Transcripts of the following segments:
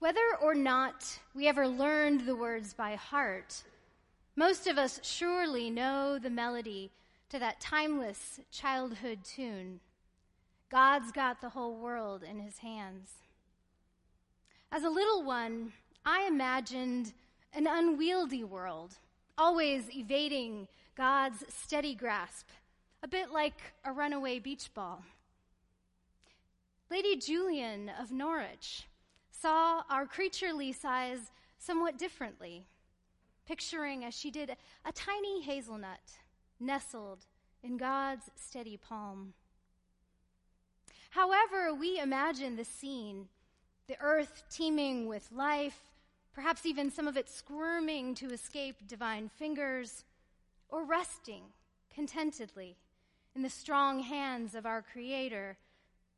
Whether or not we ever learned the words by heart, most of us surely know the melody to that timeless childhood tune God's got the whole world in his hands. As a little one, I imagined an unwieldy world, always evading God's steady grasp, a bit like a runaway beach ball. Lady Julian of Norwich saw our creaturely size somewhat differently, picturing as she did a tiny hazelnut nestled in God's steady palm. However, we imagine the scene, the earth teeming with life, perhaps even some of it squirming to escape divine fingers, or resting contentedly in the strong hands of our Creator,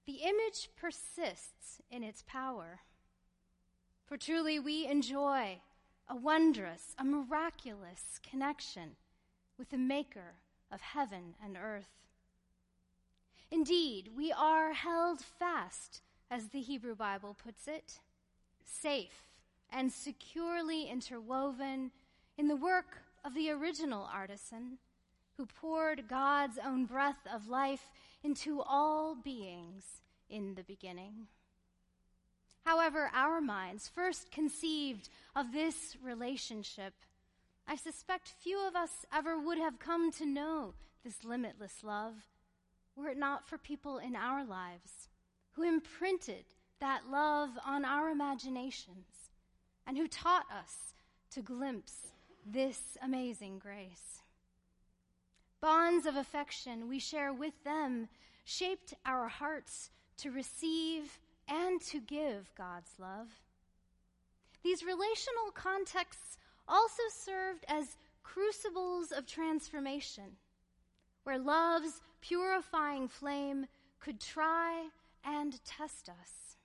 the image persists in its power. For truly we enjoy a wondrous, a miraculous connection with the Maker of heaven and earth. Indeed, we are held fast, as the Hebrew Bible puts it, safe and securely interwoven in the work of the original artisan who poured God's own breath of life into all beings in the beginning. However, our minds first conceived of this relationship, I suspect few of us ever would have come to know this limitless love were it not for people in our lives who imprinted that love on our imaginations and who taught us to glimpse this amazing grace. Bonds of affection we share with them shaped our hearts to receive and to give God's love. These relational contexts also served as crucibles of transformation, where love's purifying flame could try and test us.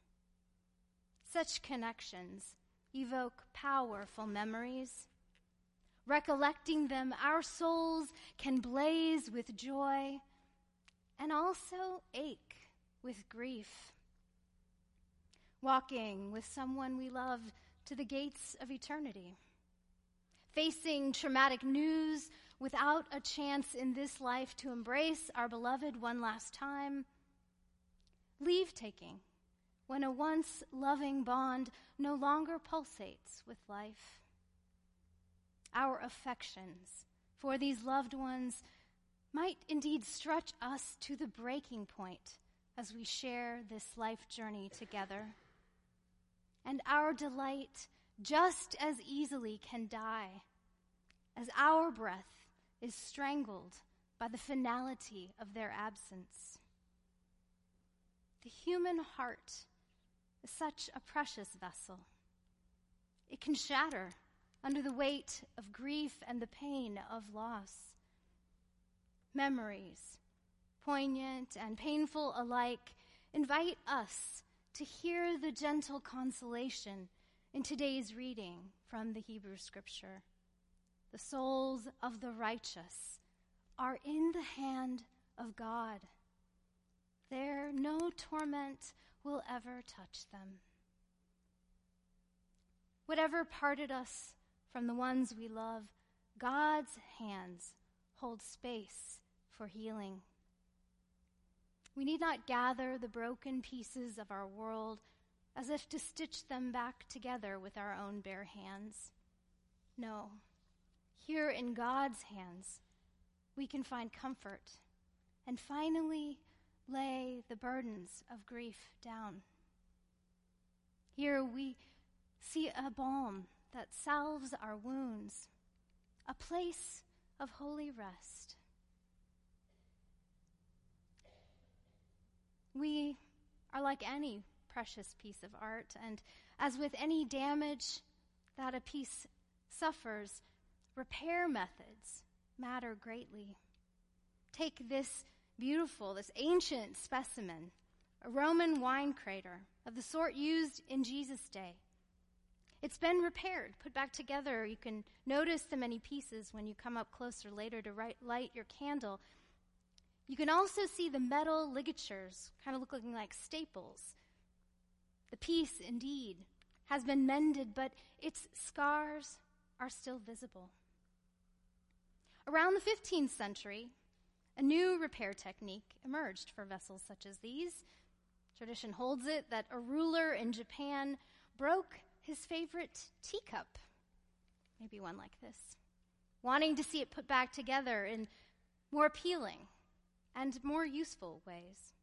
Such connections evoke powerful memories. Recollecting them, our souls can blaze with joy and also ache with grief walking with someone we love to the gates of eternity, facing traumatic news without a chance in this life to embrace our beloved one last time, leave taking when a once loving bond no longer pulsates with life. Our affections for these loved ones might indeed stretch us to the breaking point as we share this life journey together and our delight just as easily can die as our breath is strangled by the finality of their absence. The human heart is such a precious vessel. It can shatter under the weight of grief and the pain of loss. Memories, poignant and painful alike, invite us to hear the gentle consolation in today's reading from the Hebrew scripture. The souls of the righteous are in the hand of God. There no torment will ever touch them. Whatever parted us from the ones we love, God's hands hold space for healing. We need not gather the broken pieces of our world as if to stitch them back together with our own bare hands. No, here in God's hands, we can find comfort and finally lay the burdens of grief down. Here we see a balm that salves our wounds, a place of holy rest. We are like any precious piece of art, and as with any damage that a piece suffers, repair methods matter greatly. Take this beautiful, this ancient specimen, a Roman wine crater of the sort used in Jesus' day. It's been repaired, put back together. You can notice the many pieces when you come up closer later to light your candle. You can also see the metal ligatures, kind of looking like staples. The piece, indeed, has been mended, but its scars are still visible. Around the 15th century, a new repair technique emerged for vessels such as these. Tradition holds it that a ruler in Japan broke his favorite teacup, maybe one like this, wanting to see it put back together in more appealing and more useful ways.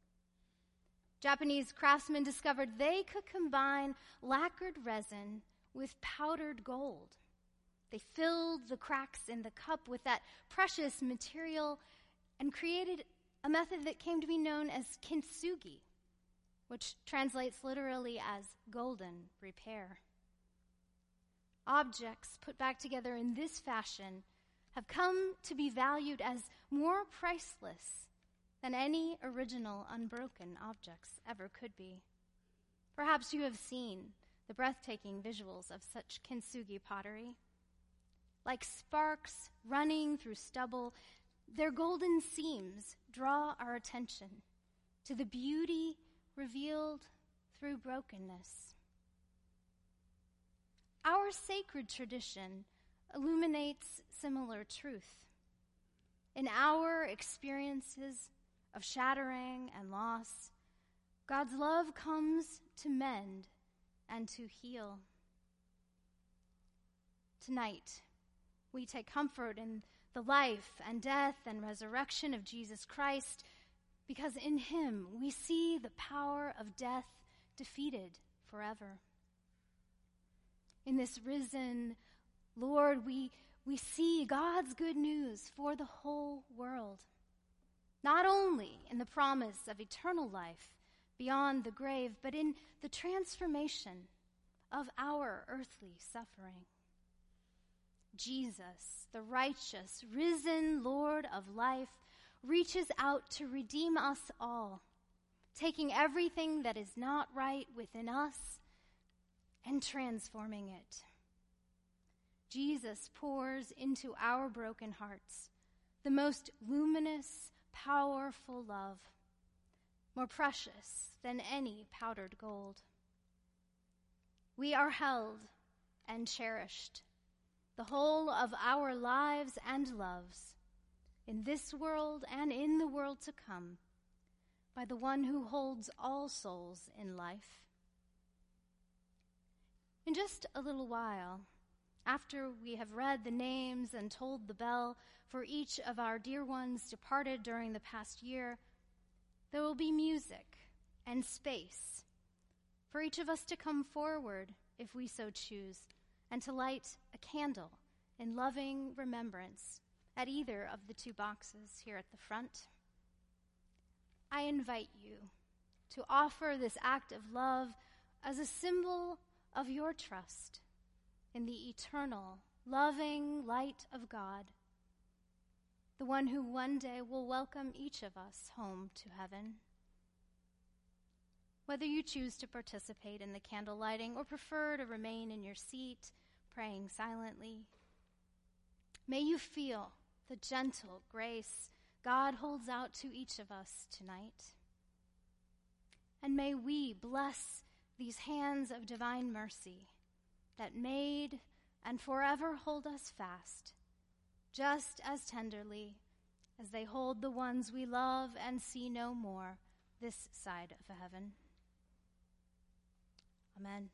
Japanese craftsmen discovered they could combine lacquered resin with powdered gold. They filled the cracks in the cup with that precious material and created a method that came to be known as kintsugi, which translates literally as golden repair. Objects put back together in this fashion have come to be valued as more priceless than any original unbroken objects ever could be. Perhaps you have seen the breathtaking visuals of such kintsugi pottery. Like sparks running through stubble, their golden seams draw our attention to the beauty revealed through brokenness. Our sacred tradition illuminates similar truth. In our experiences of shattering and loss, God's love comes to mend and to heal. Tonight, we take comfort in the life and death and resurrection of Jesus Christ because in him we see the power of death defeated forever. In this risen Lord, we, we see God's good news for the whole world, not only in the promise of eternal life beyond the grave, but in the transformation of our earthly suffering. Jesus, the righteous, risen Lord of life, reaches out to redeem us all, taking everything that is not right within us and transforming it. Jesus pours into our broken hearts the most luminous, powerful love, more precious than any powdered gold. We are held and cherished the whole of our lives and loves, in this world and in the world to come, by the one who holds all souls in life. In just a little while, after we have read the names and tolled the bell for each of our dear ones departed during the past year, there will be music and space for each of us to come forward if we so choose and to light a candle in loving remembrance at either of the two boxes here at the front. I invite you to offer this act of love as a symbol of your trust in the eternal, loving light of God, the one who one day will welcome each of us home to heaven. Whether you choose to participate in the candle lighting or prefer to remain in your seat, praying silently. May you feel the gentle grace God holds out to each of us tonight. And may we bless these hands of divine mercy that made and forever hold us fast, just as tenderly as they hold the ones we love and see no more this side of heaven. Amen.